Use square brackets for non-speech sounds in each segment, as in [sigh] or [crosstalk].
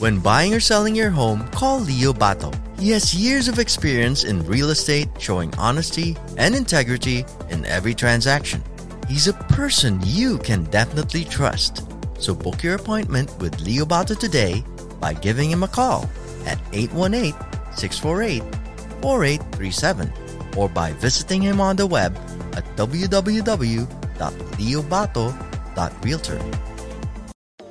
When buying or selling your home, call Leo Bato. He has years of experience in real estate, showing honesty and integrity in every transaction. He's a person you can definitely trust. So book your appointment with Leo Bato today by giving him a call at 818-648-4837 or by visiting him on the web at www.leobato.realtor.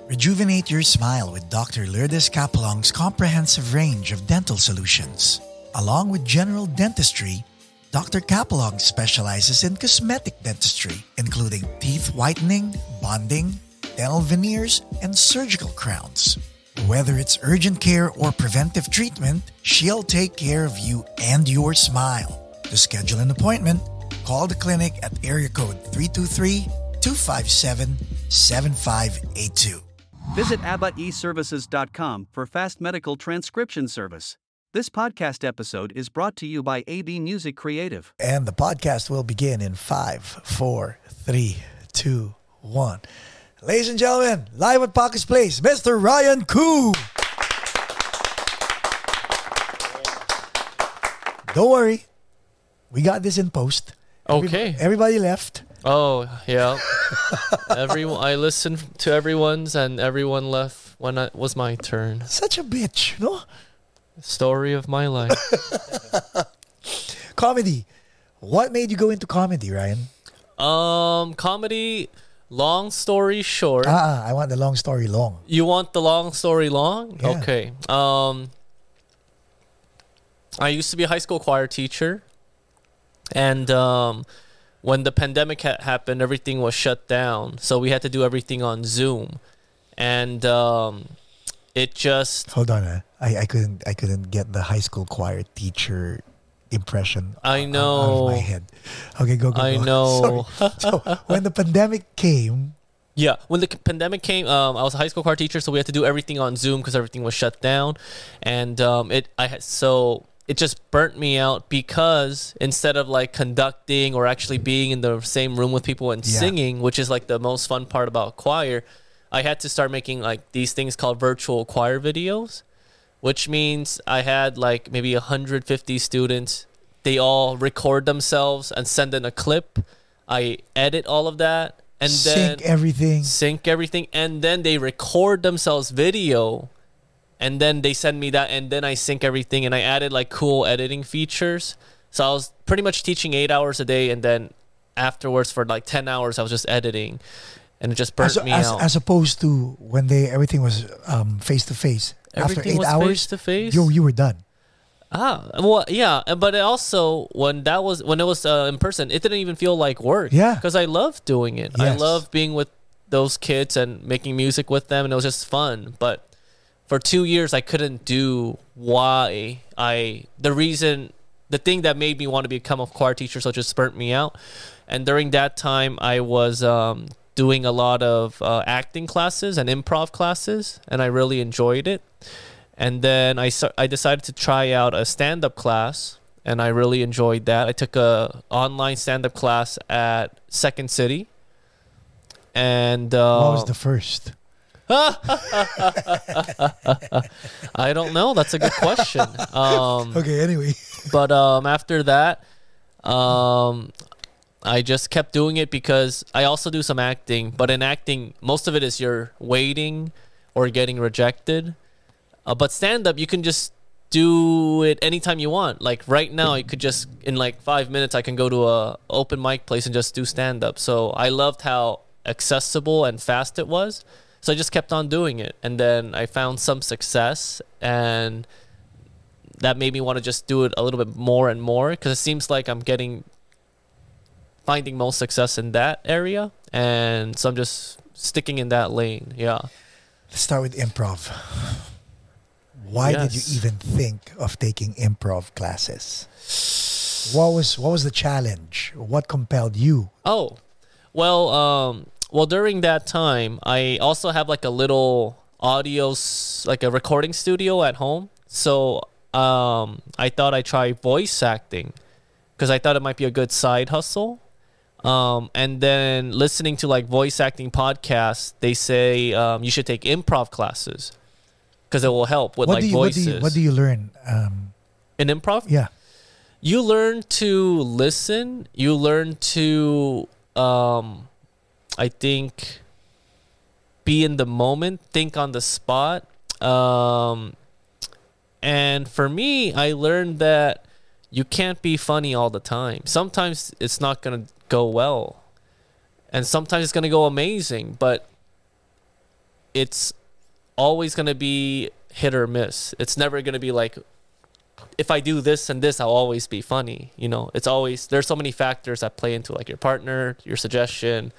Rejuvenate your smile with Dr. Lourdes Capulong's comprehensive range of dental solutions. Along with general dentistry, Dr. Capulong specializes in cosmetic dentistry, including teeth whitening, bonding, dental veneers, and surgical crowns. Whether it's urgent care or preventive treatment, she'll take care of you and your smile. To schedule an appointment, call the clinic at area code 323 257 7582. Visit AbbaeServices.com for fast medical transcription service. This podcast episode is brought to you by AB Music Creative. And the podcast will begin in five, four, three, two, one. Ladies and gentlemen, live at Paco's Place, Mr. Ryan Koo. Don't worry, we got this in post. Okay. Everybody left. Oh yeah. Everyone, I listened to everyone's, and everyone left when it was my turn. Such a bitch, no? Story of my life. [laughs] Comedy. What made you go into comedy, Ryan? um, comedy. Long story short, Ah, I want the long story long. you want the long story long? Yeah. Okay. Um, I used to be a high school choir teacher, and um, when the pandemic ha- happened, everything was shut down, so we had to do everything on Zoom, and um, it just Hold on, uh, I, I couldn't I couldn't get the high school choir teacher impression. I out- out know. of my head. Okay, go go. I go. know. [laughs] So when the pandemic came, Yeah, when the pandemic came, um, I was a high school choir teacher, so we had to do everything on Zoom because everything was shut down, and um, it I had so it just burnt me out because instead of like conducting or actually being in the same room with people and Yeah. singing, which is like the most fun part about choir, I had to start making like these things called virtual choir videos, which means I had like maybe 150 students. They all record themselves and send in a clip. I edit all of that and then sync everything. sync everything and then they record themselves video and then they send me that and then I sync everything and I added like cool editing features. So I was pretty much teaching 8 hours a day and then afterwards for like 10 hours I was just editing and it just burnt As, me as, out. as opposed to when they everything was um face to face. After eight hours, face-to-face? you you were done. ah, well, yeah, but it also when that was when it was uh, in person, it didn't even feel like work. Yeah. because I love doing it. I Yes. love being with those kids and making music with them, and it was just fun. But for two years, I couldn't do why I the reason the thing that made me want to become a choir teacher so just burnt me out. And during that time, I was um, doing a lot of uh, acting classes and improv classes, and I really enjoyed it. And then I I decided to try out a stand up class, and I really enjoyed that. I took a online stand up class at Second City, and uh, what was the first? [laughs] I don't know. That's a good question. Um, [laughs] Okay, anyway. [laughs] but um, after that, um, I just kept doing it because I also do some acting. But in acting, most of it is you're waiting or getting rejected. Uh, but stand up, you can just do it anytime you want. Like right now, I could just in like five minutes, I can go to a open mic place and just do stand up. So I loved how accessible and fast it was. So I just kept on doing it, and then I found some success and that made me want to just do it a little bit more and more because it seems like I'm getting finding most success in that area, and so I'm just sticking in that lane. Yeah. Let's start with improv. Why did you even think of taking improv classes? What was what was the challenge? What compelled you? Oh, well, um, well during that time, I also have like a little audio, like a recording studio at home. So um, I thought I'd try voice acting because I thought it might be a good side hustle. Um, and then listening to like voice acting podcasts, they say um, you should take improv classes. because it will help with what like do you what do voices. you what do you learn? Um, in improv? yeah. you learn to listen you learn to um i think be in the moment think on the spot um and for me i learned that you can't be funny all the time sometimes it's not going to go well and sometimes it's going to go amazing but it's always going to be hit or miss it's never going to be like if I do this and this, I'll always be funny. You know, it's always there's so many factors that play into like your partner, your suggestion.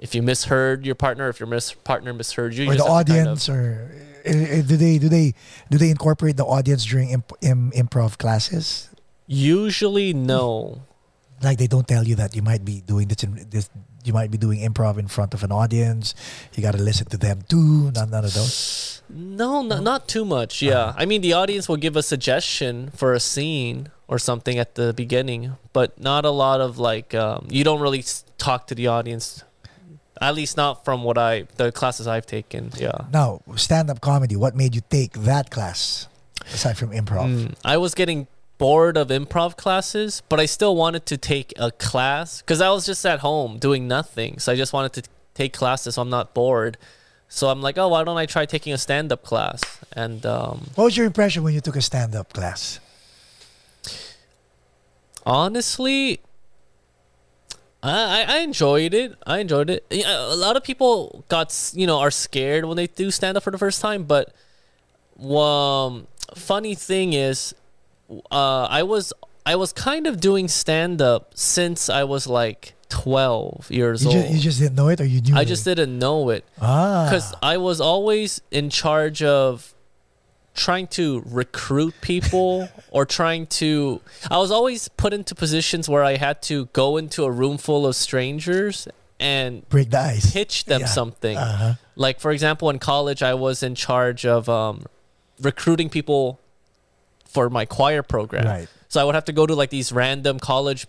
If you misheard your partner, if your mis- partner misheard you, you or the just have to kind of- audience, or uh, do they do they do they incorporate the audience during imp- im- improv classes? usually no. Like they don't tell you that you might be doing this, in, this you might be doing improv in front of an audience. You got to listen to them too. None, none of those. No, no, not too much. Yeah. Uh-huh. I mean, the audience will give a suggestion for a scene or something at the beginning, but not a lot of like, um, you don't really talk to the audience. At least not from what I, the classes I've taken. Yeah. Now, stand up comedy. What made you take that class aside from improv? Mm, I was getting bored of improv classes, but I still wanted to take a class because I was just at home doing nothing. So I just wanted to take classes so I'm not bored. So I'm like, oh, why don't I try taking a stand up class? And um, What was your impression when you took a stand up class? honestly, I, I enjoyed it. I enjoyed it. A lot of people got you know are scared when they do stand up for the first time, but um, funny thing is, uh, I was I was kind of doing stand up since I was like twelve years You old. just, you just didn't know it, or you knew? I it? just didn't know it ah because I was always in charge of trying to recruit people [laughs] or trying to I was always put into positions where I had to go into a room full of strangers and break the ice. pitch them Yeah. something. Uh-huh. Like for example in college I was in charge of um, recruiting people for my choir program. Right. So I would have to go to like these random college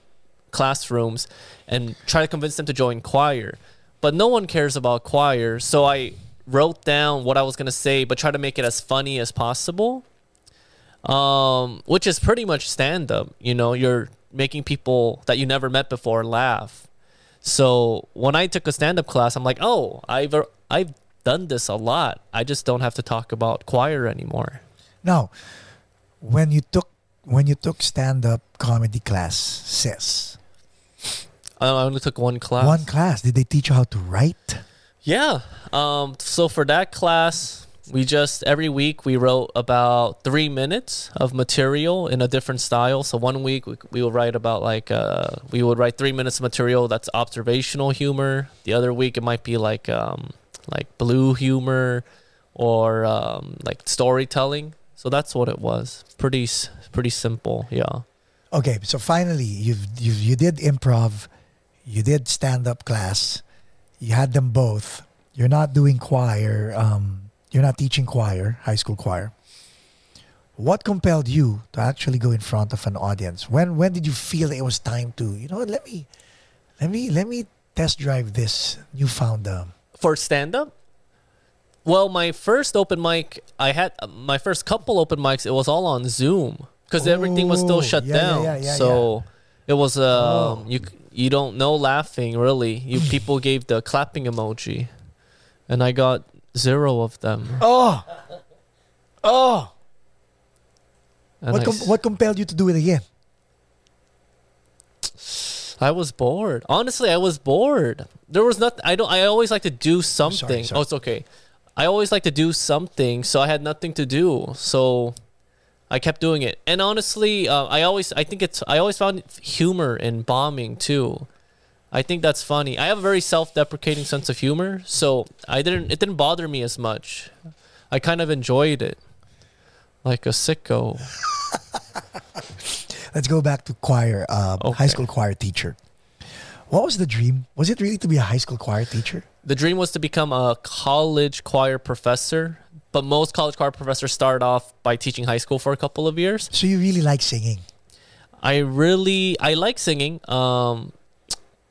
classrooms and try to convince them to join choir. But no one cares about choir. So I wrote down what I was going to say, but try to make it as funny as possible. Um, which is pretty much stand up. You know, you're making people that you never met before laugh. So when I took a stand up class, I'm like, oh, I've, I've done this a lot. I just don't have to talk about choir anymore. Now, when you took when you took stand up comedy class, sis, I only took one class. one class, did they teach you how to write? Yeah. Um, so for that class, we just every week we wrote about three minutes of material in a different style. So one week we, we would write about like uh, we would write three minutes of material that's observational humor. The other week it might be like um, like blue humor or um, like storytelling. So that's what it was. Pretty pretty simple. Yeah. Okay, so finally, you've, you you did improv, you did stand up class, you had them both. You're not doing choir. Um, you're not teaching choir, high school choir. What compelled you to actually go in front of an audience? When when did you feel it was time to you know what, let me let me let me test drive this newfound um, for stand up well my first open mic i had my first couple open mics it was all on zoom because everything was still shut yeah, down yeah, yeah, so it was um Oh. you you don't know laughing really. You [laughs] people gave the clapping emoji and i got zero of them. Oh, oh! and What com- s- what compelled you to do it again? I was bored. Honestly i was bored. There was nothing i don't i always like to do something. sorry. oh it's okay. I always like to do something so i had nothing to do. So I kept doing it, and honestly, uh, I always I think it's I always found humor in bombing too. I think that's funny. I have a very self-deprecating sense of humor, so I didn't it didn't bother me as much. I kind of enjoyed it, like a sicko. [laughs] Let's go back to choir, uh, high school choir teacher. What was the dream? Was it really to be a high school choir teacher? The dream was to become a college choir professor, but most college choir professors start off by teaching high school for a couple of years. So you really like singing? I really I like singing. Um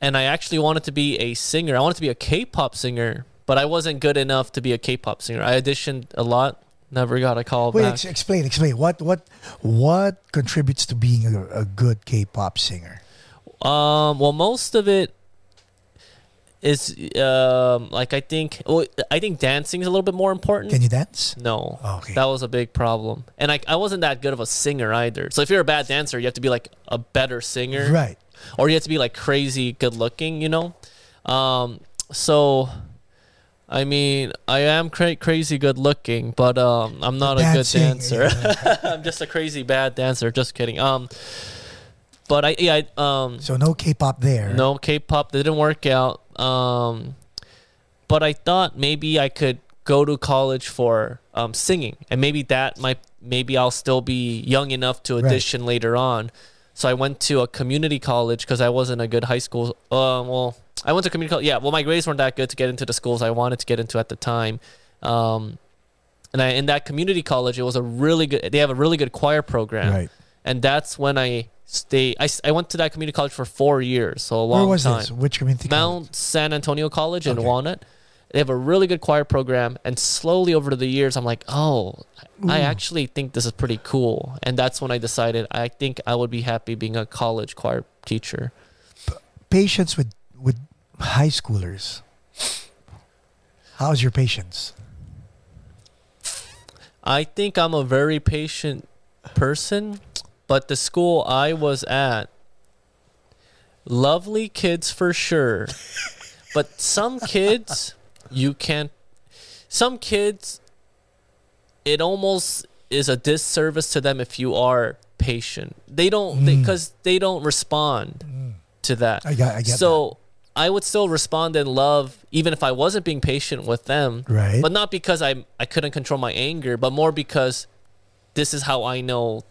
and I actually wanted to be a singer. I wanted to be a K-pop singer, but I wasn't good enough to be a K-pop singer. I auditioned a lot Never got a call Wait, back. ex- explain, explain. What what what contributes to being a, a good K-pop singer? Um, well, most of it is um, like I think. Well, I think dancing is a little bit more important. Can you dance? no, Oh, okay. that was a big problem, and I I wasn't that good of a singer either. So if you're a bad dancer, you have to be like a better singer, Right. or you have to be like crazy good looking. You know, um, so. I mean, I am cra- crazy good looking, but um, I'm not a good dancer. yeah. [laughs] I'm just a crazy bad dancer. Just kidding. Um, but I yeah I, um So no K-pop there. no K-pop They didn't work out. Um, but I thought maybe I could go to college for um, singing, and maybe that might maybe I'll still be young enough to Right. audition later on. So I went to a community college because I wasn't a good high school. Uh, well, I went to community college. Yeah, well, my grades weren't that good to get into the schools I wanted to get into at the time. Um, and I in that community college, it was a really good. They have a really good choir program Right. and that's when I stay. I, I went to that community college for four years, so a long Where was time. this? Which community? college? Mount San Antonio College in Okay. Walnut. They have a really good choir program, and slowly over the years, I'm like, oh, I actually think this is pretty cool, and that's when I decided I think I would be happy being a college choir teacher. Patience with with high schoolers. How's your patience? I think I'm a very patient person, but the school I was at, lovely kids for sure. [laughs] but some kids, you can't. Some kids, it almost is a disservice to them if you are patient. They don't, Mm. because they, don't respond to that. I got. I get so I would still respond in love, even if I wasn't being patient with them. Right. but not because I I couldn't control my anger, but more because this is how I know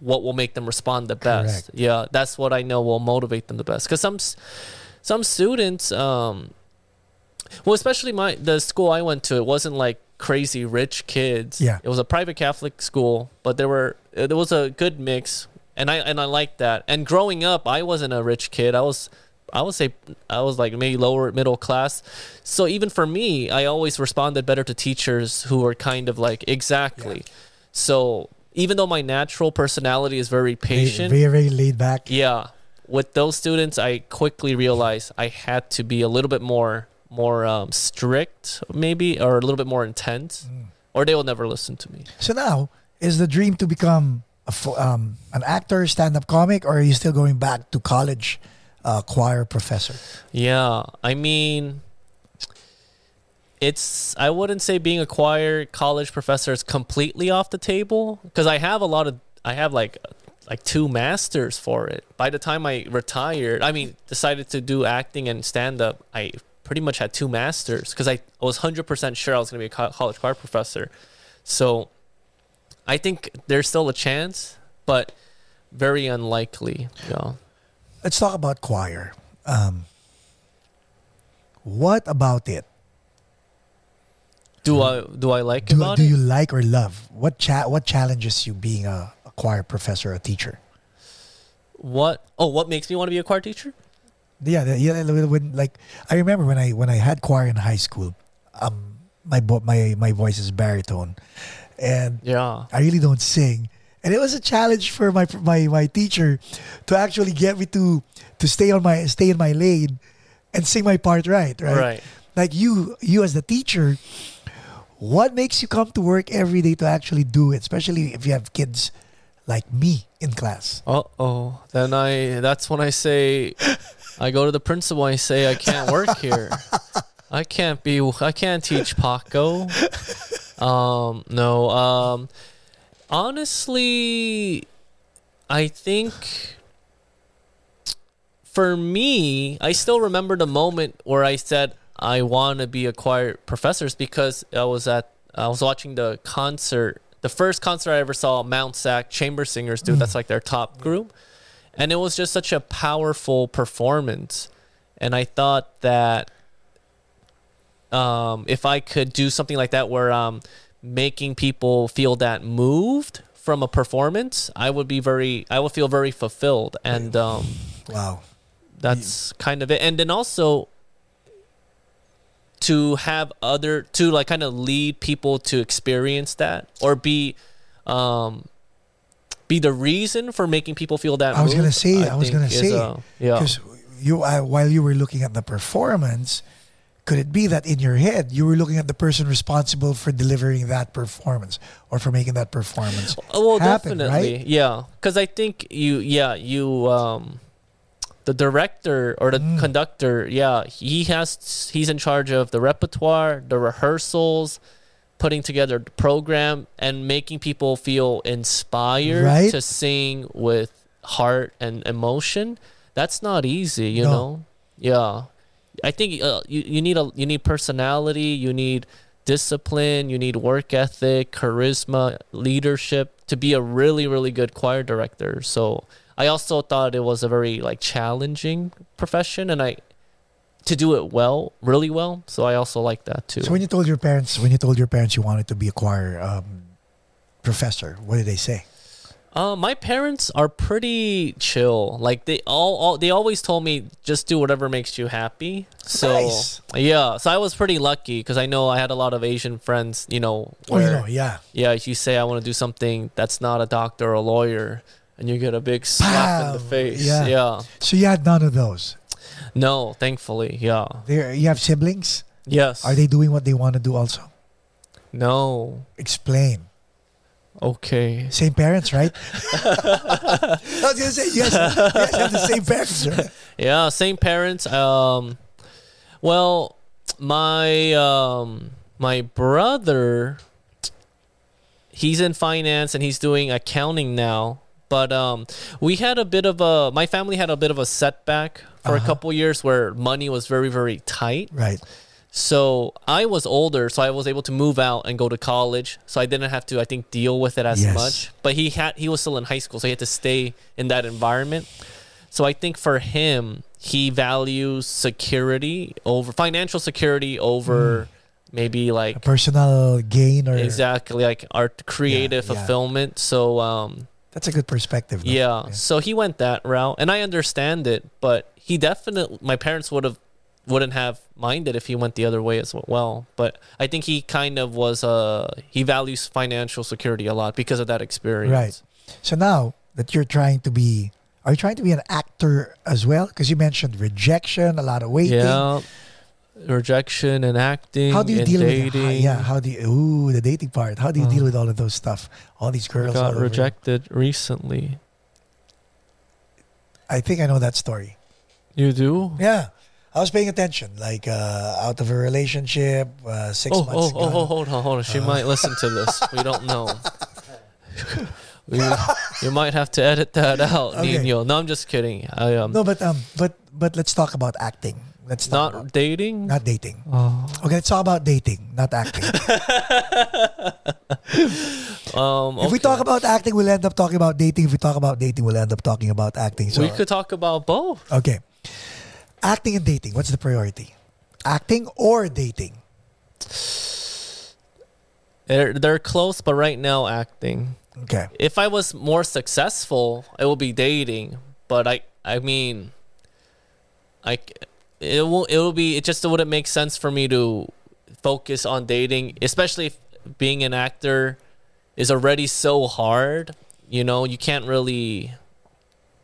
what will make them respond the best. Correct. Yeah, that's what I know will motivate them the best. Because some some students, um, well, especially my the school I went to, it wasn't like crazy rich kids. Yeah. it was a private Catholic school, but there were uh, there was a good mix, and I and I liked that. And growing up, I wasn't a rich kid. I was. I would say I was like maybe lower middle class. So even for me, I always responded better to teachers who were kind of like exactly. So even though my natural personality is very patient, Very, very laid back. yeah, with those students, I quickly realized I had to be a little bit more more um, strict, maybe, or a little bit more intense, or they will never listen to me. So now, is the dream to become a, um, an actor, stand-up comic, or are you still going back to college, uh, choir professor? Yeah, I mean, it's I wouldn't say being a choir college professor is completely off the table because I have a lot of I have like like two masters for it. By the time I retired, I mean decided to do acting and stand up, I pretty much had two masters because I was hundred percent sure I was going to be a co- college choir professor. So I think there's still a chance, but very unlikely. Yeah. Let's talk about choir. Um, what about it? Do I do I like Do, about do it? you like or love? What cha- What challenges you being a, a choir professor, a teacher? What? Oh, what makes me want to be a choir teacher? Yeah, the- yeah. When like I remember when I when I had choir in high school, um, my bo- my my voice is baritone, and Yeah. I really don't sing. And it was a challenge for my my my teacher to actually get me to to stay on my stay in my lane and sing my part right, right? Right. Like you you as the teacher, what makes you come to work every day to actually do it, especially if you have kids like me in class? Uh oh. Then I. That's when I say, I go to the principal. I say I can't work here. I can't be. I can't teach Paco. Um. No. Um. Honestly, I think. For me, I still remember the moment where I said I want to be a choir professor because I was at I was watching the concert, the first concert I ever saw Mount Sac chamber singers do. That's like their top group, and it was just such a powerful performance. And I thought that um, if I could do something like that, where um, making people feel that moved from a performance, I would be very, I would feel very fulfilled, and um, Wow. that's kind of it. And then also, to have other to like kind of lead people to experience that or be um be the reason for making people feel that I was gonna say. I, was gonna say. yeah Because you, uh, while you were looking at the performance, could it be that in your head you were looking at the person responsible for delivering that performance or for making that performance Oh, well, happen, definitely, right? yeah. Because I think you, yeah, you, um, the director or the Mm. conductor, yeah, he has, he's in charge of the repertoire, the rehearsals, putting together the program, and making people feel inspired Right. to sing with heart and emotion. That's not easy, you No. know. Yeah, I think uh, you you need a you need personality, you need discipline, you need work ethic, charisma, leadership to be a really really good choir director. So I also thought it was a very like challenging profession, and I to do it well, really well. So I also like that too. So when you told your parents, when you told your parents you wanted to be a choir um, professor, what did they say? Uh, my parents are pretty chill. Like they all, all they always told me just do whatever makes you happy. So Nice. yeah, so I was pretty lucky because I know I had a lot of Asian friends. You know, Oh, you know, yeah. yeah, if you say I want to do something that's not a doctor or a lawyer, and you get a big slap in the face. Yeah. yeah. So you had none of those. No, thankfully, yeah. There, you have siblings. Yes. Are they doing what they want to do? Also, No. explain. Okay. Same parents, right? [laughs] [laughs] I was gonna say yes. You guys have the same parents, right? Yeah, same parents. Um, well, my um, my brother, he's in finance and he's doing accounting now. But um, we had a bit of a my family had a bit of a setback for a Uh-huh. couple years where money was very very tight. Right. So I was older, so I was able to move out and go to college. So I didn't have to, I think, deal with it as Yes. much. But he had, he was still in high school, so he had to stay in that environment. So I think for him, he values security over financial security over maybe like Personal gain or exactly like art creative yeah. fulfillment. So um, That's a good perspective. though. yeah. So he went that route, and I understand it. But he definitely, my parents would have, wouldn't have minded if he went the other way as well. But I think he kind of was. Uh, he values financial security a lot because of that experience. Right. So now that you're trying to be, are you trying to be an actor as well? Because you mentioned rejection, a lot of waiting. Yeah. Rejection and acting. How do you and deal dating. with it? Yeah. How do you? Ooh, the dating part. How do you Uh, deal with all of those stuff? All these girls. got over rejected recently. I think I know that story. You do? Yeah. I was paying attention, like uh, out of a relationship, uh, six Oh, months oh, oh, ago. oh, hold on, hold on. She might listen to this. [laughs] We don't know. we, you might have to edit that out, Okay. Nino. No, I'm just kidding. I um No, but um, but but let's talk about acting. Let's not about, dating. not dating. Oh. Okay, let's talk about dating, not acting. [laughs] Um, If we talk about acting, we'll end up talking about dating. If we talk about dating, we'll end up talking about acting. So we could talk about both. okay, acting and dating. What's the priority? Acting or dating? They're they're close, but right now acting. Okay. If I was more successful, it will be dating. But I I mean, I it will it will be it just wouldn't make sense for me to focus on dating, especially if being an actor is already so hard. You know, you can't really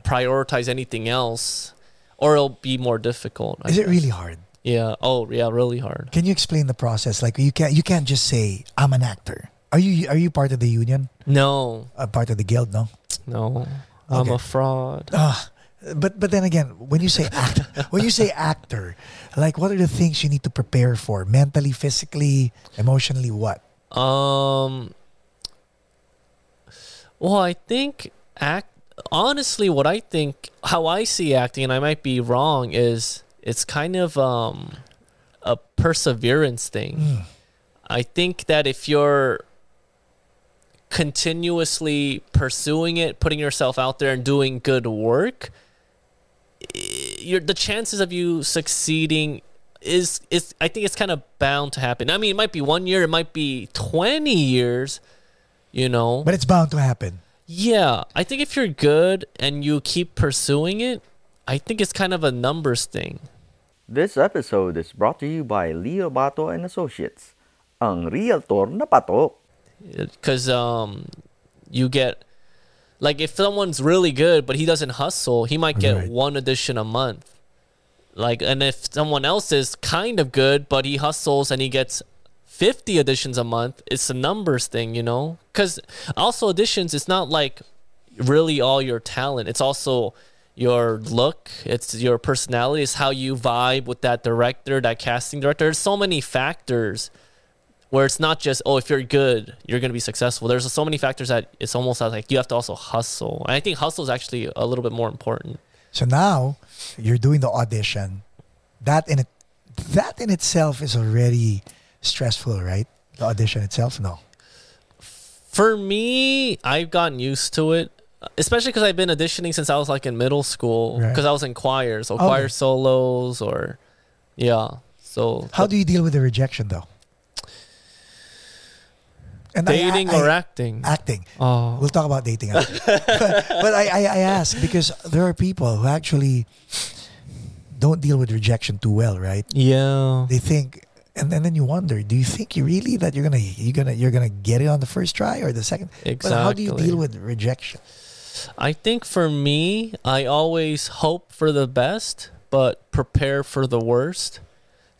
prioritize anything else, or it'll be more difficult. I Is it really hard? Yeah. Oh, yeah. Really hard. Can you explain the process? Like you can't you can't just say I'm an actor. Are you are you part of the union? No, Uh, part of the guild? No. no. I'm a fraud. Ah, but but then again, when you say act, [laughs] when you say actor, like what are the things you need to prepare for mentally, physically, emotionally? What? Um. Well, I think act. Honestly, what I think, how I see acting, and I might be wrong, is it's kind of um a perseverance thing. Mm. I think that if you're continuously pursuing it, putting yourself out there and doing good work, you're, the chances of you succeeding is is I think it's kind of bound to happen. I mean, it might be one year, it might be 20 years, you know. But it's bound to happen. Yeah, I think if you're good and you keep pursuing it, I think it's kind of a numbers thing. This episode is brought to you by Leo Bato and Associates, ang realtor na patok. because um you get like if someone's really good but he doesn't hustle he might get Right. one edition a month. Like and if someone else is kind of good but he hustles and he gets 50 editions a month it's a numbers thing you know? Because also editions it's not like really all your talent. It's also your look. It's your personality. It's how you vibe with that director that casting director. There's so many factors where it's not just oh if you're good you're going to be successful there's so many factors that it's almost like you have to also hustle and i think hustle is actually a little bit more important So now you're doing the audition. That in it, that in itself is already stressful, right? The audition itself, no. for me i've gotten used to it especially because i've been auditioning since i was like in middle school Right. because i was in choirs so Okay. choir solos or yeah so How do you deal with the rejection, though? And dating I- or I- acting acting. oh We'll talk about dating. but [laughs] but I, I, I ask because there are people who actually don't deal with rejection too well, right? yeah They think, and, and then you wonder, do you think you really that you're gonna you're gonna you're gonna get it on the first try or the second? But how do you deal with rejection? I think for me, I always hope for the best, but prepare for the worst.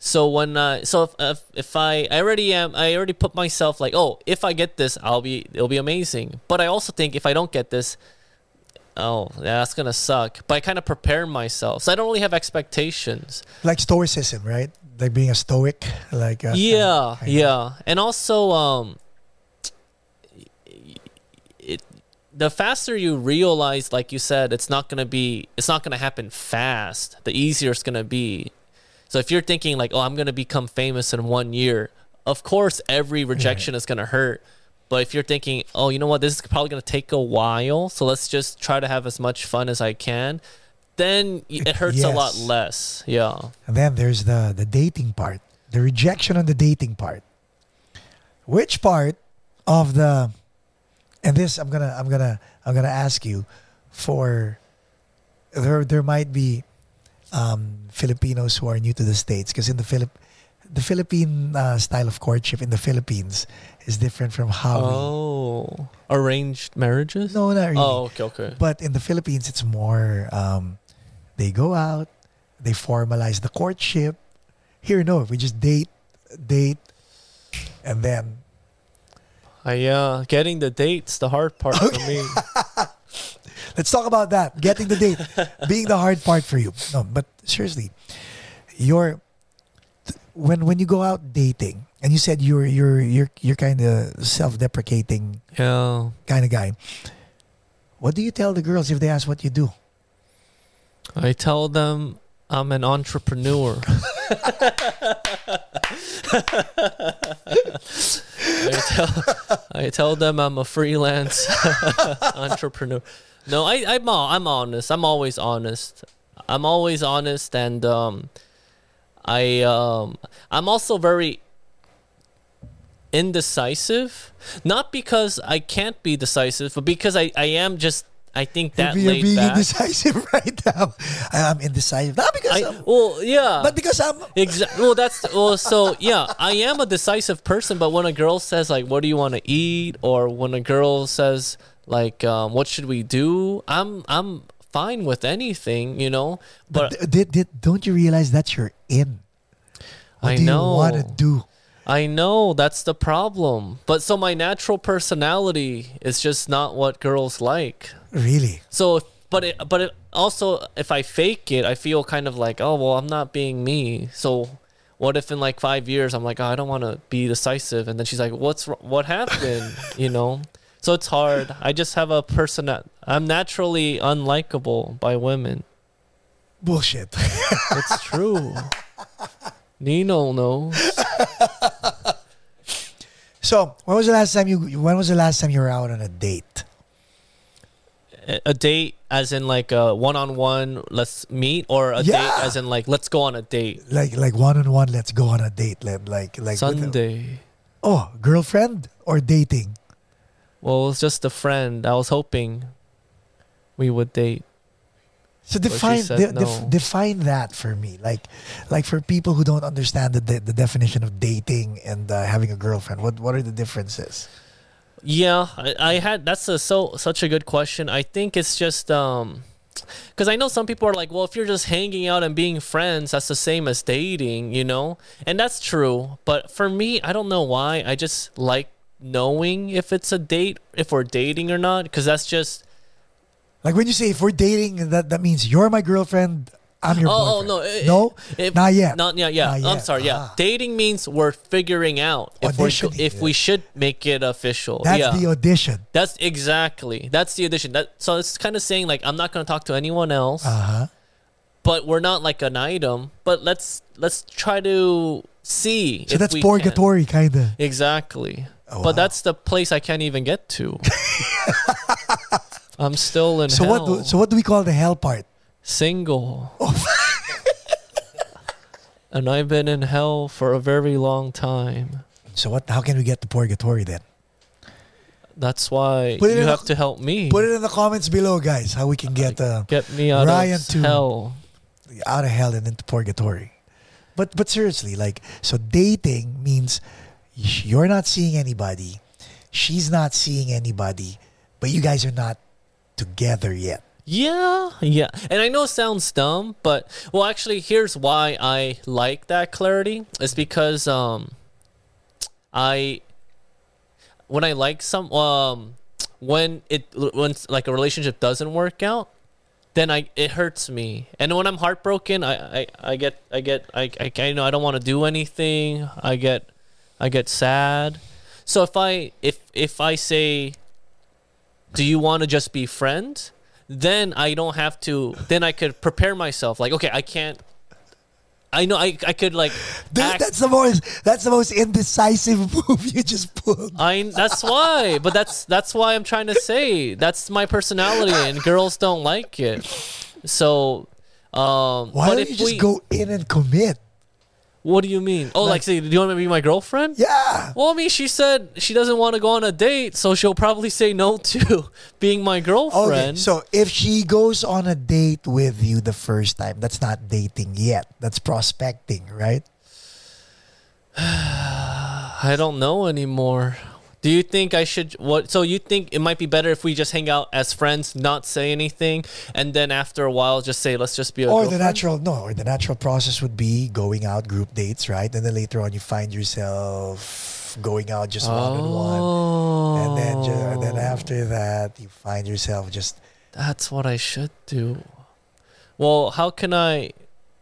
So when uh, so if, if if I I already am I already put myself like oh if I get this I'll be it'll be amazing. But I also think if I don't get this, oh yeah, that's gonna suck. But I kind of prepare myself, so I don't really have expectations. Like stoicism, right? Like being a stoic, like uh, yeah, kinda- yeah, and also um, it the faster you realize, like you said, it's not gonna be, it's not gonna happen fast. The easier it's gonna be. So if you're thinking like, oh, I'm gonna become famous in one year, of course every mm-hmm. rejection is gonna hurt. But if you're thinking, oh, you know what, this is probably gonna take a while, so let's just try to have as much fun as I can, then it hurts a lot less. Yeah. And then there's the the dating part, the rejection on the dating part. Which part of the and this I'm gonna I'm gonna I'm gonna ask you for there there might be um, Filipinos who are new to the states because in the Philip the Philippine uh, style of courtship in the Philippines is different from how we Oh, arranged marriages? no not really Oh, okay, okay. but in the Philippines, it's more um, they go out, they formalize the courtship. Here, no, we just date, date, and then I, uh, getting the dates the hard part for me. [laughs] let's talk about that. Getting the date [laughs] being the hard part for you. No, but seriously, you're when when you go out dating, and you said you're you're you're you're kind of self-deprecating Yeah. kind of guy. What do you tell the girls if they ask what you do? I tell them I'm an entrepreneur. [laughs] I tell I tell them I'm a freelance [laughs] entrepreneur. No, I I'm all, I'm honest. I'm always honest. I'm always honest and um I um I'm also very indecisive. Not because I can't be decisive, but because I, I am just I think that you're being back. indecisive [laughs] right now. I'm indecisive. Not because, I, I'm, well, yeah. but because I'm Exactly. Well, that's well. So yeah, I am a decisive person. But when a girl says like, "What do you want to eat?" or when a girl says like, um, "What should we do?" I'm I'm fine with anything, you know. But did, don't you realize that's your in? What I do know. you want to do? I know that's the problem. But so my natural personality is just not what girls like. Really? So, but it, but it also, if I fake it, I feel kind of like, oh well, I'm not being me. So, what if in like five years I'm like, oh, I don't want to be decisive, and then she's like, what's what happened? you know. [laughs] So it's hard. I just have a person that I'm naturally unlikable by women. Bullshit. It's true. Nino knows. so, when was the last time you? When was the last time you were out on a date? A- date, as in like a one-on-one, let's meet, or a Yeah. date, as in like let's go on a date. Like, like one on one. Let's go on a date. Like, like, like Sunday. oh, girlfriend or dating? Well, it was just a friend. I was hoping we would date. So define de- def- define that for me. Like like for people who don't understand the de- the definition of dating and uh, having a girlfriend. What what are the differences? Yeah, I, I had that's a so such a good question. I think it's just um because I know some people are like, well, if you're just hanging out and being friends, that's the same as dating, you know, and that's true. But for me, I don't know why. I just like knowing if it's a date, if we're dating or not, because that's just Like when you say if we're dating, that that means you're my girlfriend. I'm your oh, oh no, it- no, it- not yet. Not yeah, yeah. Not I'm sorry. Yeah, Ah. dating means we're figuring out if go- if we should make it official. That's yeah. the audition. That's exactly. That's the audition. That so it's kind of saying like I'm not going to talk to anyone else, Uh huh. but we're not like an item. But let's let's try to see. So if that's we purgatory, kind of. Exactly. Oh, but wow. that's the place I can't even get to. [laughs] I'm still in So hell. what? So what do we call the hell part? Single. [laughs] and I've been in hell for a very long time. So what? How can we get to purgatory then? That's why Put you have the- to help me. Put it in the comments below, guys. How we can get uh, Get me out Ryan of too. hell. out of hell and into purgatory. But but seriously, like so dating means you're not seeing anybody, she's not seeing anybody, but you guys are not together yet. Yeah, yeah. And I know it sounds dumb, but well actually here's why I like that clarity. It's because um I when I like some um when it when like a relationship doesn't work out, then I it hurts me. And when I'm heartbroken, I I, I get I get I, I I know I don't want to do anything. I get I get sad. So if I if if I say do you want to just be friends? Then I don't have to. Then I could prepare myself. Like, okay, I can't. I know I I could like. Dude, act- that's the most that's the most indecisive [laughs] move you just pulled. I that's why, but that's that's why I'm trying to say that's my personality, and girls don't like it. So, um, Why don't if you just we, go in and commit? What do you mean? Oh, like, Like- say, do you want to be my girlfriend? Yeah. Well, I mean, she said she doesn't want to go on a date, so she'll probably say no [laughs] to being my girlfriend. Okay, so if she goes on a date with you the first time, that's not dating yet. That's prospecting, right? [sighs] I don't know anymore. Do you think I should what so you think it might be better if we just hang out as friends, not say anything, and then after a while just say let's just be a or the natural no or the natural process would be going out group dates right? And then later on you find yourself going out just one on one and then ju- and then Oh, after that you find yourself just That's what I should do. Well, how can I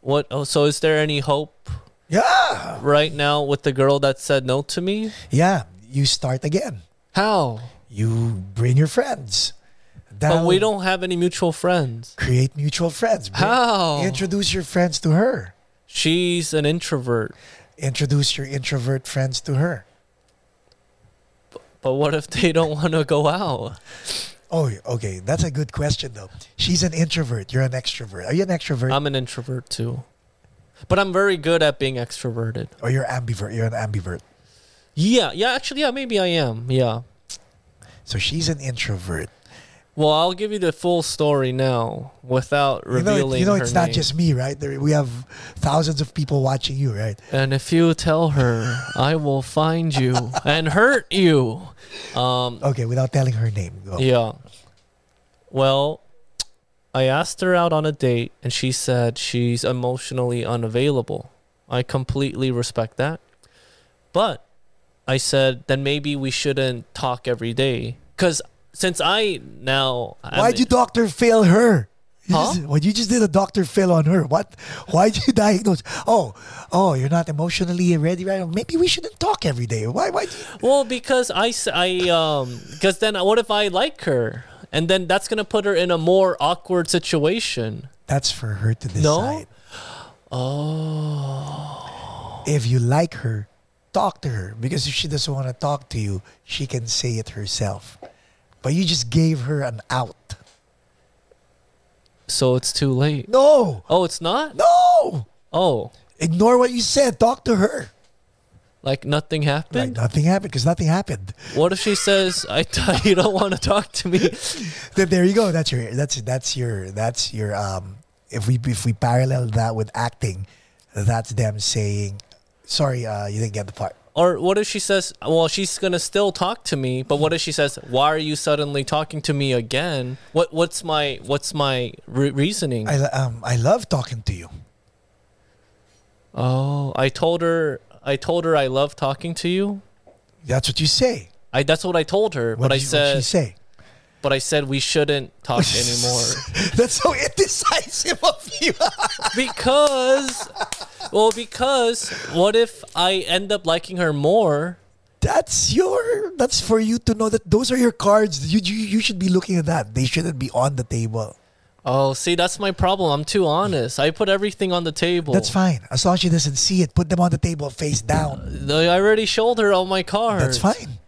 what oh so is there any hope yeah. right now with the girl that said no to me? yeah you start again How? you bring your friends But we don't have any mutual friends. create mutual friends Bring- How? introduce your friends to her She's an introvert. introduce your introvert friends to her But what if they don't want to go out? oh okay that's a good question though she's an introvert you're an extrovert are you an extrovert I'm an introvert too. But I'm very good at being extroverted. or you're ambivert you're an ambivert Yeah, yeah, actually, yeah, maybe I am. Yeah. so she's an introvert Well, I'll give you the full story now without You know, revealing it, you know it's not just me, right? There, we have thousands of people watching you, right? And if you tell her, [laughs] I will find you and hurt you. Um, Okay, without telling her name. Go. yeah. Well, I asked her out on a date and she said she's emotionally unavailable. I completely respect that. But I said then maybe we shouldn't talk every day cuz since I now Why'd you doctor fail her? You Huh? just, well, you just did a doctor fail on her. What? Why'd you [laughs] diagnose? Oh, oh, you're not emotionally ready, right? Maybe we shouldn't talk every day. Why? Why? [laughs] Well, because I, I, um, because then what if I like her? And then that's going to put her in a more awkward situation. That's for her to No? decide. Oh. If you like her, talk to her. Because if she doesn't want to talk to you, she can say it herself. But you just gave her an out. So it's too late. No, Oh, it's not? no. Oh. Ignore what you said. Talk to her. Like nothing Like happened. nothing happened because nothing happened. what if she says, "I thought you don't want to talk to me"? [laughs] Then there you go. That's your that's that's your that's your um if we if we parallel that with acting, that's them saying, Sorry, uh you didn't get the part. Or what if she says, "Well, she's gonna still talk to me," but what if she says, "Why are you suddenly talking to me again?" What What's my What's my re- reasoning? I um I love talking to you. oh, I told her. I told her I love talking to you. That's what you say. I that's what I told her, What but I you- what'd she said, say? but I said we shouldn't talk [laughs] anymore That's so [laughs] indecisive of you. [laughs] because, [laughs] well, because what if I end up liking her more? that's your that's for you to know that those are your cards. You, you you should be looking at that. They shouldn't be on the table. Oh, see, that's my problem. I'm too honest. I put everything on the table. That's fine. As long as she doesn't see it, put them on the table face down. I already showed her all my cards. That's fine.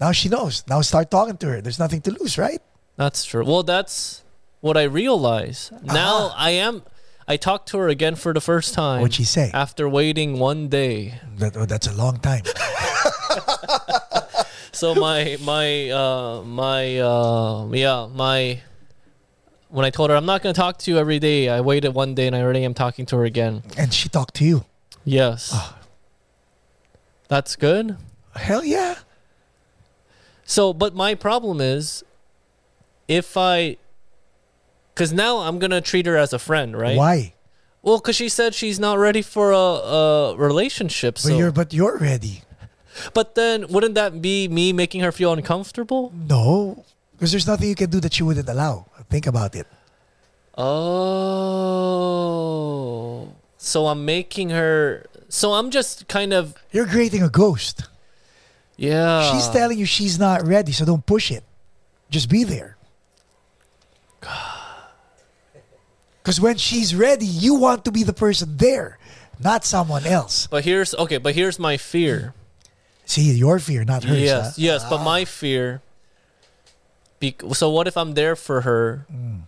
Now she knows. Now start talking to her. There's nothing to lose, right? That's true. Well, that's what I realize. Ah. Now I am. I talked to her again for the first time. What'd she say? After waiting one day. That, oh, that's a long time. [laughs] So my my uh my uh yeah my when I told her I'm not gonna talk to you every day, I waited one day and I already am talking to her again. and she talked to you. Yes. Ah. That's good. Hell yeah. So, but my problem is, if I, because now I'm gonna treat her as a friend, right? Why? Well, because she said she's not ready for a, a relationship. But you're but you're ready. but then wouldn't that be me making her feel uncomfortable? No, because there's nothing you can do that she wouldn't allow. Think about it. Oh, so I'm making her. So I'm just kind of You're creating a ghost. yeah. she's telling you she's not ready, so don't push it. Just be there. Because when she's ready, you want to be the person there, not someone else. But here's okay. But here's my fear. See, your fear, not hers. yes, huh? yes. But my ah. fear. Be- so what if I'm there for her, mm.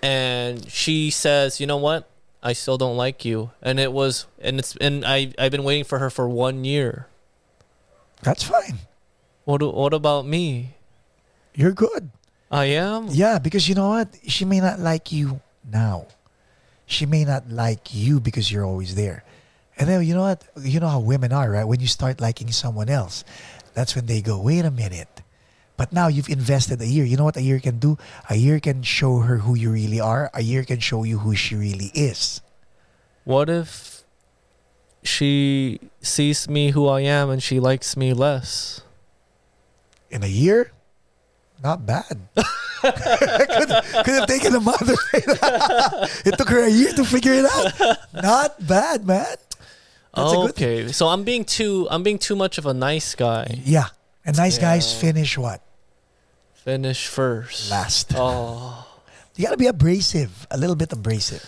and she says, "You know what? I still don't like you," and it was, and it's, and I, I've been waiting for her for one year. That's fine. What, do- what about me? You're good. I am. Yeah, because you know what? She may not like you now. She may not like you because you're always there. And then you know what? You know how women are, right? When you start liking someone else, that's when they go, wait a minute. But now you've invested a year. You know what a year can do? A year can show her who you really are. A year can show you who she really is. What if she sees me who I am and she likes me less? In a year, not bad. could, could have taken a month. it took her a year to figure it out. Not bad, man. That's okay, so I'm being too I'm being too much of a nice guy. Yeah. And nice guys finish what? Finish first. Last. Oh. [laughs] You gotta be abrasive, a little bit abrasive.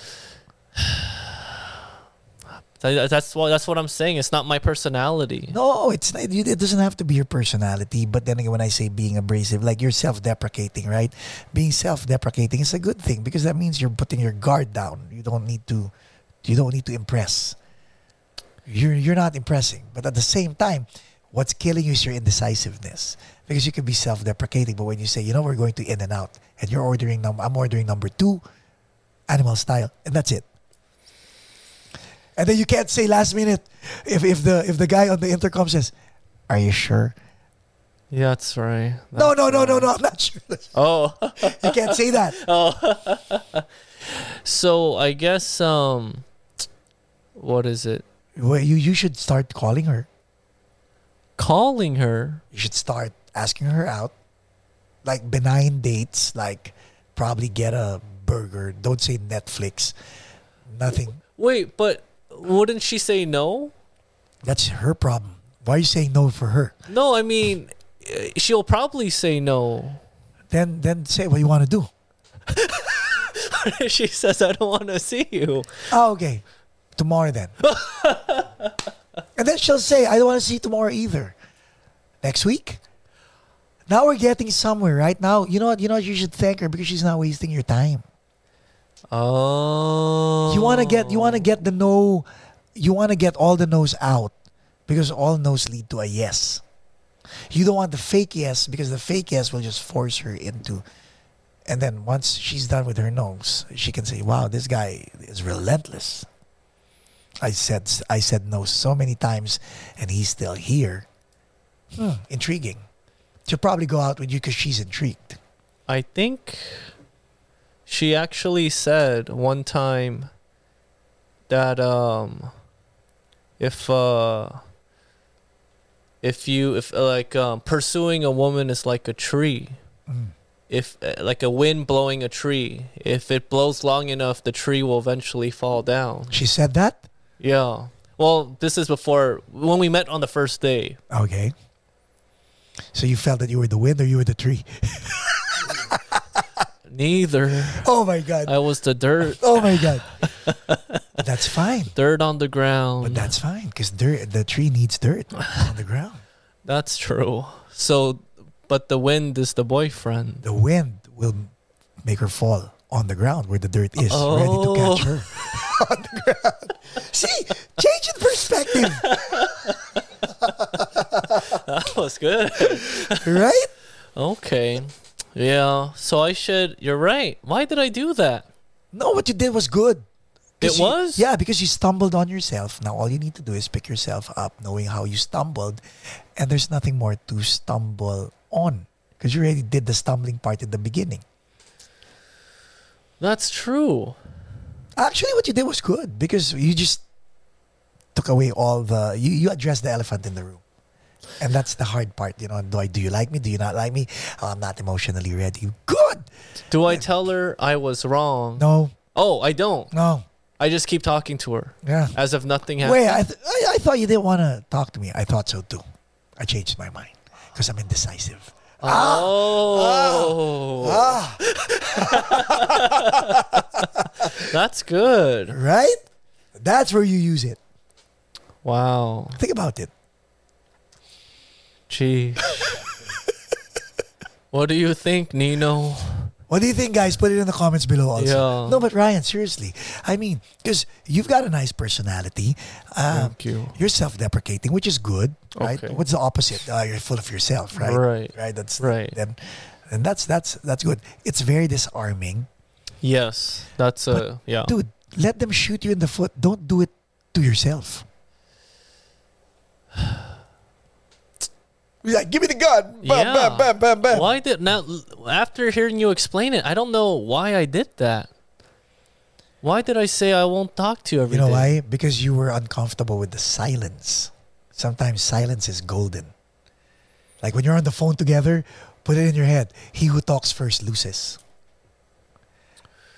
That- That's what that's what I'm saying. It's not my personality. No, it's not, it doesn't have to be your personality. But then again, when I say being abrasive, like you're self-deprecating, right? Being self-deprecating is a good thing because that means you're putting your guard down. You don't need to, you don't need to impress. You're you're not impressing, but at the same time, what's killing you is your indecisiveness because you can be self-deprecating, but when you say, you know, we're going to In-N-Out, and you're ordering num, I'm ordering number two, animal style, and that's it. And then you can't say last minute if, if the if the guy on the intercom says, "Are you sure?" Yeah, that's right. No, That's no, no, no, right. no. I'm not sure. [laughs] Oh, You can't say that. [laughs] Oh, so I guess um, what is it? Well, you you should start calling her. Calling her. You should start asking her out, like benign dates, like probably get a burger. Don't say Netflix. Nothing. Wait, but wouldn't she say no? That's her problem. Why are you saying no for her? No, I mean, uh, she'll probably say no. Then then say what you want to do. [laughs] she says, "I don't want to see you." Oh, okay. Tomorrow then. [laughs] and then she'll say, I don't want to see you tomorrow either. Next week? Now we're getting somewhere, right? Now, you know what? You know what? You should thank her because she's not wasting your time. Oh, You want to get, you want to get the no, you want to get all the no's out because all no's lead to a yes. You don't want the fake yes because the fake yes will just force her into. And then once she's done with her no's, she can say, "Wow, this guy is relentless." I said I said no so many times, and he's still here. Hmm, intriguing. She'll probably go out with you because she's intrigued. I think she actually said one time that um if uh if you if uh, like um pursuing a woman is like a tree if uh, like a wind blowing a tree if it blows long enough the tree will eventually fall down She said that. yeah well this is before when we met on the first day Okay. So you felt that you were the wind or you were the tree? [laughs] neither Oh my god. i was the dirt Oh my god. [laughs] that's fine. dirt on the ground But that's fine because dirt the tree needs dirt on the ground. [laughs] That's true. So, but the wind is the boyfriend. The wind will make her fall on the ground where the dirt is, ready to catch her oh. [laughs] on the ground. See, change in perspective, That was good. right? okay. Yeah. So I should. You're right. Why did I do that? No, what you did was good. It you- was? Yeah, because you stumbled on yourself. Now all you need to do is pick yourself up, knowing how you stumbled, and there's nothing more to stumble on because you already did the stumbling part at the beginning. That's true. Actually, what you did was good because you just took away all the you, you addressed the elephant in the room, and that's the hard part. You know, do I do you like me? Do you not like me? Oh, I'm not emotionally ready. Good. Do I tell her I was wrong? No, Oh, I don't. no, I just keep talking to her yeah. as if nothing happened. Wait, I, th- I I thought you didn't want to talk to me. I thought so too. I changed my mind because I'm indecisive. oh, Ah, [laughs] that's good. right? That's where you use it. Wow. Think about it. What do you think, Nino? What do you think, guys? Put it in the comments below also. Yeah. No, but Ryan, seriously. I mean, because you've got a nice personality. Um, Thank you. You're self-deprecating, which is good, right? Okay. What's the opposite? Uh, you're full of yourself, right? Right. Right. That's Right. Then, and that's that's that's good. It's very disarming, Yes, that's a yeah. dude. Let them shoot you in the foot. Don't do it to yourself. He's like, give me the gun. Bam, yeah. bam, bam, bam, bam. Why did now after hearing you explain it, I don't know why I did that. Why did I say I won't talk to you every You know day? why? Because you were uncomfortable with the silence. Sometimes silence is golden. Like when you're on the phone together, put it in your head. He who talks first loses.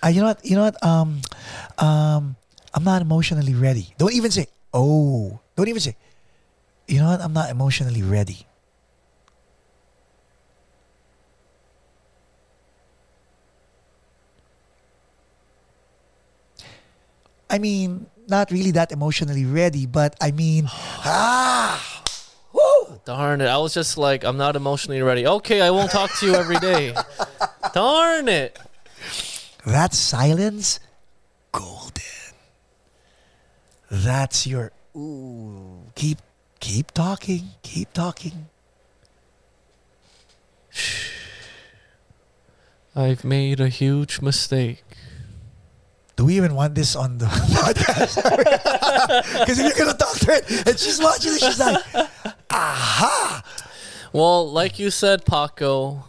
Uh, you know what? You know what? Um, um, I'm not emotionally ready. Don't even say, oh. Don't even say, you know what? I'm not emotionally ready. I mean, not really that emotionally ready, but I mean, [sighs] ah, woo! Darn it! I was just like, I'm not emotionally ready. Okay, I won't talk to you every day. [laughs] Darn it! That silence, golden. That's your ooh. Keep keep talking, keep talking. [sighs] I've made a huge mistake. Do we even want this on the [laughs] podcast? [laughs] Because if you're gonna talk to her and she's watching it, she's like, aha, Well, like you said, Paco,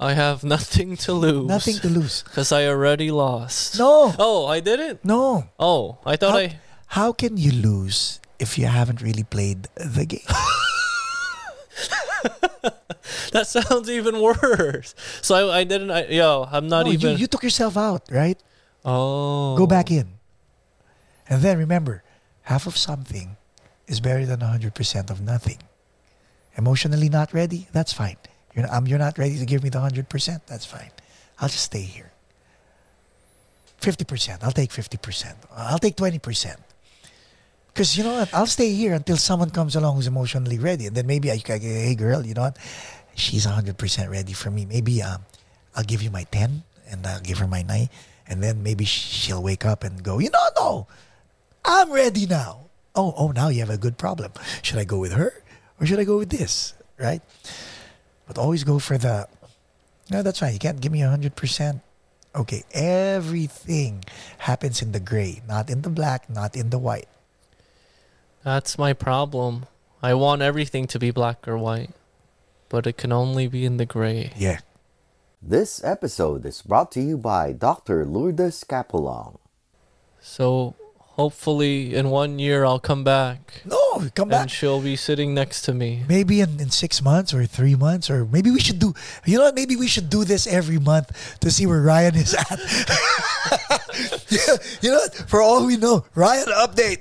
I have nothing to lose. nothing to lose. Because I already lost. No, Oh, I didn't. no. Oh, I thought How, I. how can you lose if you haven't really played the game? [laughs] That sounds even worse. So I, I didn't. I, yo, I'm not No, even. You, you took yourself out, right? Oh. Go back in. And then remember, half of something is better than 100% of nothing. Emotionally not ready? That's fine. You're not, um, you're not ready to give me the 100%? That's fine. I'll just stay here. 50%. I'll take 50%. I'll take 20%. Because you know what? I'll stay here until someone comes along who's emotionally ready. And then maybe I can, hey girl, you know what? She's 100% ready for me. Maybe um, I'll give you my 10 and I'll give her my 9. And then maybe she'll wake up and go, you know, no, I'm ready now. Oh, oh, now you have a good problem. Should I go with her or should I go with this? Right? But always go for the. No, that's fine. You can't give me a hundred percent. Okay, everything happens in the gray, not in the black, not in the white. That's my problem. I want everything to be black or white, but it can only be in the gray. Yeah. This episode is brought to you by Dr. Lourdes Capulong. So hopefully in one year I'll come back No, come back. and she'll be sitting next to me. maybe in, in six months or three months or maybe we should do you know what maybe we should do this every month to see where ryan is at Yeah, [laughs] you know what? for all we know ryan update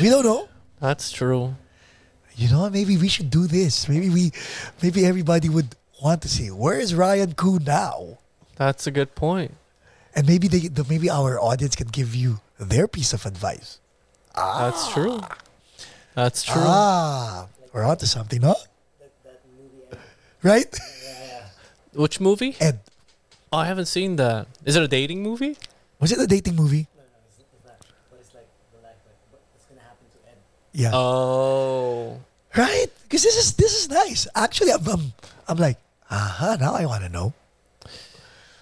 we don't know That's true. you know what? maybe we should do this maybe we maybe everybody would want to see where is ryan koo now That's a good point. and maybe they the, maybe our audience can give you their piece of advice Ah. That's true. That's true. ah we're onto something huh right [laughs] Yeah. Which movie? and Oh, I haven't seen that. Is it a dating movie? Was it a dating movie? Yeah. Oh. right? Because this is this is nice. Actually, I'm I'm, I'm like, aha, now I want to know.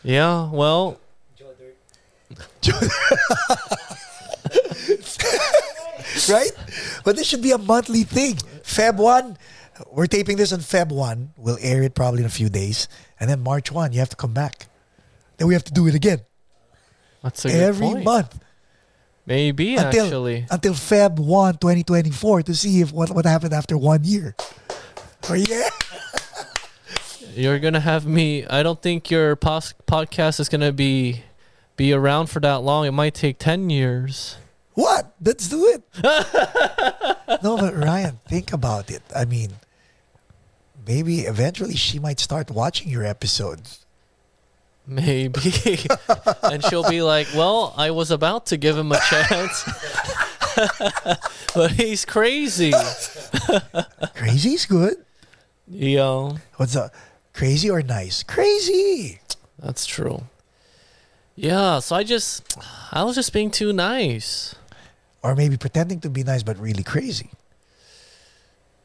Yeah, well, [laughs] Right? But this should be a monthly thing. Feb 1, we're taping this on Feb 1. We'll air it probably in a few days. And then March 1, you have to come back. Then we have to do it again. that's a good Every point. month. Maybe Until, actually. until Feb 1, 2024 to see if what, what happened after one year. Oh, yeah. You're gonna have me. I don't think your pos- podcast is gonna be be around for that long. It might take ten years. What? Let's do it. [laughs] no, but Ryan, think about it. I mean, maybe eventually she might start watching your episodes. Maybe. [laughs] and she'll be like, Well, I was about to give him a chance. [laughs] but he's crazy. Crazy's good. Yo, What's up? Crazy or nice? Crazy. that's true. Yeah, so I just I was just being too nice. Or maybe pretending to be nice but really crazy.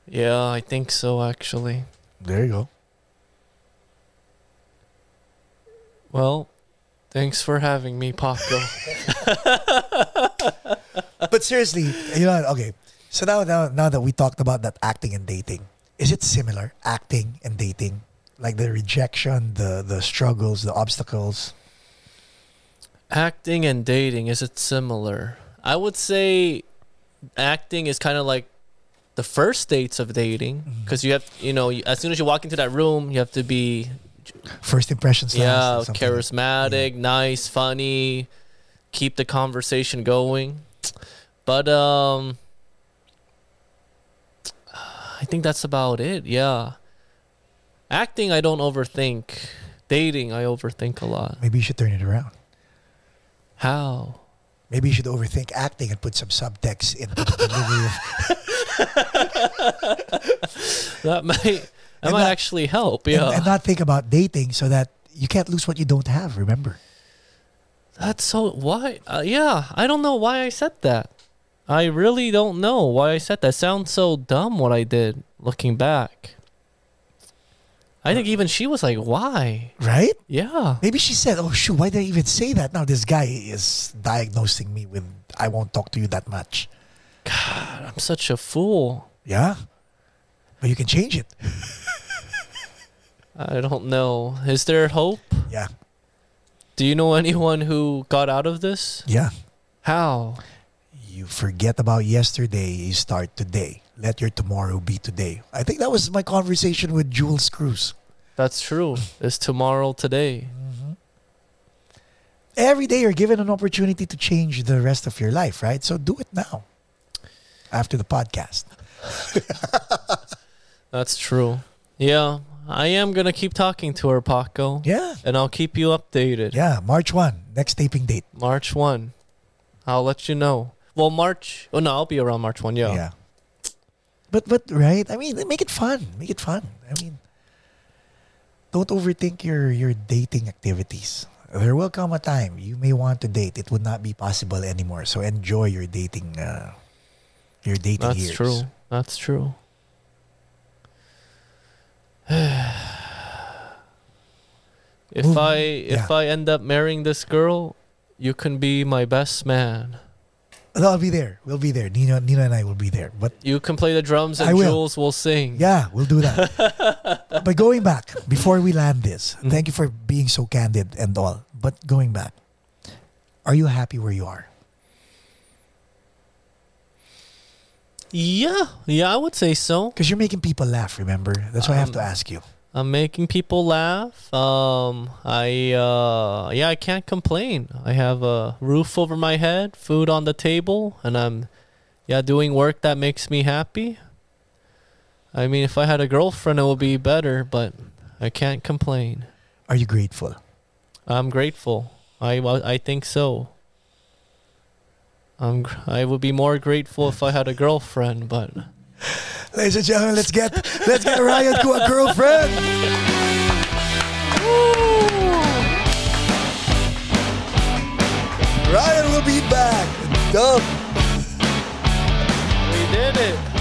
Yeah, I think so actually. There you go. Well, thanks for having me, Paco. [laughs] But seriously, you know, okay. So now, now, now that we talked about that acting and dating, is it similar? Acting and dating, like the rejection, the the struggles, the obstacles. acting and dating is it similar i would say acting is kind of like the first dates of dating Mm-hmm. because you have you know as soon as you walk into that room you have to be First impressions. yeah like- charismatic nice funny keep the conversation going but um i think that's about it yeah acting i don't overthink dating i overthink a lot Maybe you should turn it around. how Maybe you should overthink acting and put some subtext in the delivery of That might that And might not- actually help. and, Yeah, and not think about dating so that you can't lose what you don't have. Remember, that's so why. Uh, yeah, I don't know why I said that. I really don't know why I said that. Sounds so dumb what I did. Looking back, I think even she was like, "Why?" right? Yeah, Maybe she said, "Oh shoot, why did I even say that?" Now this guy is diagnosing me with I won't talk to you that much. God, I'm such a fool. Yeah, but you can change it. [laughs] I don't know. Is there hope? Yeah, Do you know anyone who got out of this? yeah. How? You forget about yesterday. You start today. Let your tomorrow be today. I think that was my conversation with Jules Cruz. That's true. It's tomorrow today? Mm-hmm. Every day you're given an opportunity to change the rest of your life, right? So do it now. After the podcast. [laughs] That's true. Yeah, I am gonna keep talking to her, Paco. Yeah. And I'll keep you updated. Yeah, March 1, next taping date. March 1. I'll let you know. Well, March. Oh, no, I'll be around March 1. Yeah. Yeah. But but right? I mean, make it fun. Make it fun. I mean, don't overthink your your dating activities. there will come a time you may want to date. It would not be possible anymore. So enjoy your dating, uh, your dating years. That's years. true. That's true. [sighs] if Move- I if yeah. I end up marrying this girl, you can be my best man. No, I'll be there. We'll be there. Nino, Nino and I will be there. But You can play the drums and I will. Jules will sing. yeah, we'll do that. [laughs] but going back, before we land this, Mm-hmm. thank you for being so candid and all. But going back, are you happy where you are? Yeah, yeah, I would say so. Because you're making people laugh, remember? That's why I have to Um, ask you. I'm making people laugh. Um, I uh, yeah, I can't complain. I have a roof over my head, food on the table, and I'm yeah doing work that makes me happy. I mean, if I had a girlfriend, it would be better, but I can't complain. Are you grateful? I'm grateful. I I think so. I'm I would be more grateful if I had a girlfriend, but Ladies and gentlemen, let's get let's get Ryan to a girlfriend. Ryan will be back. Dub. We did it.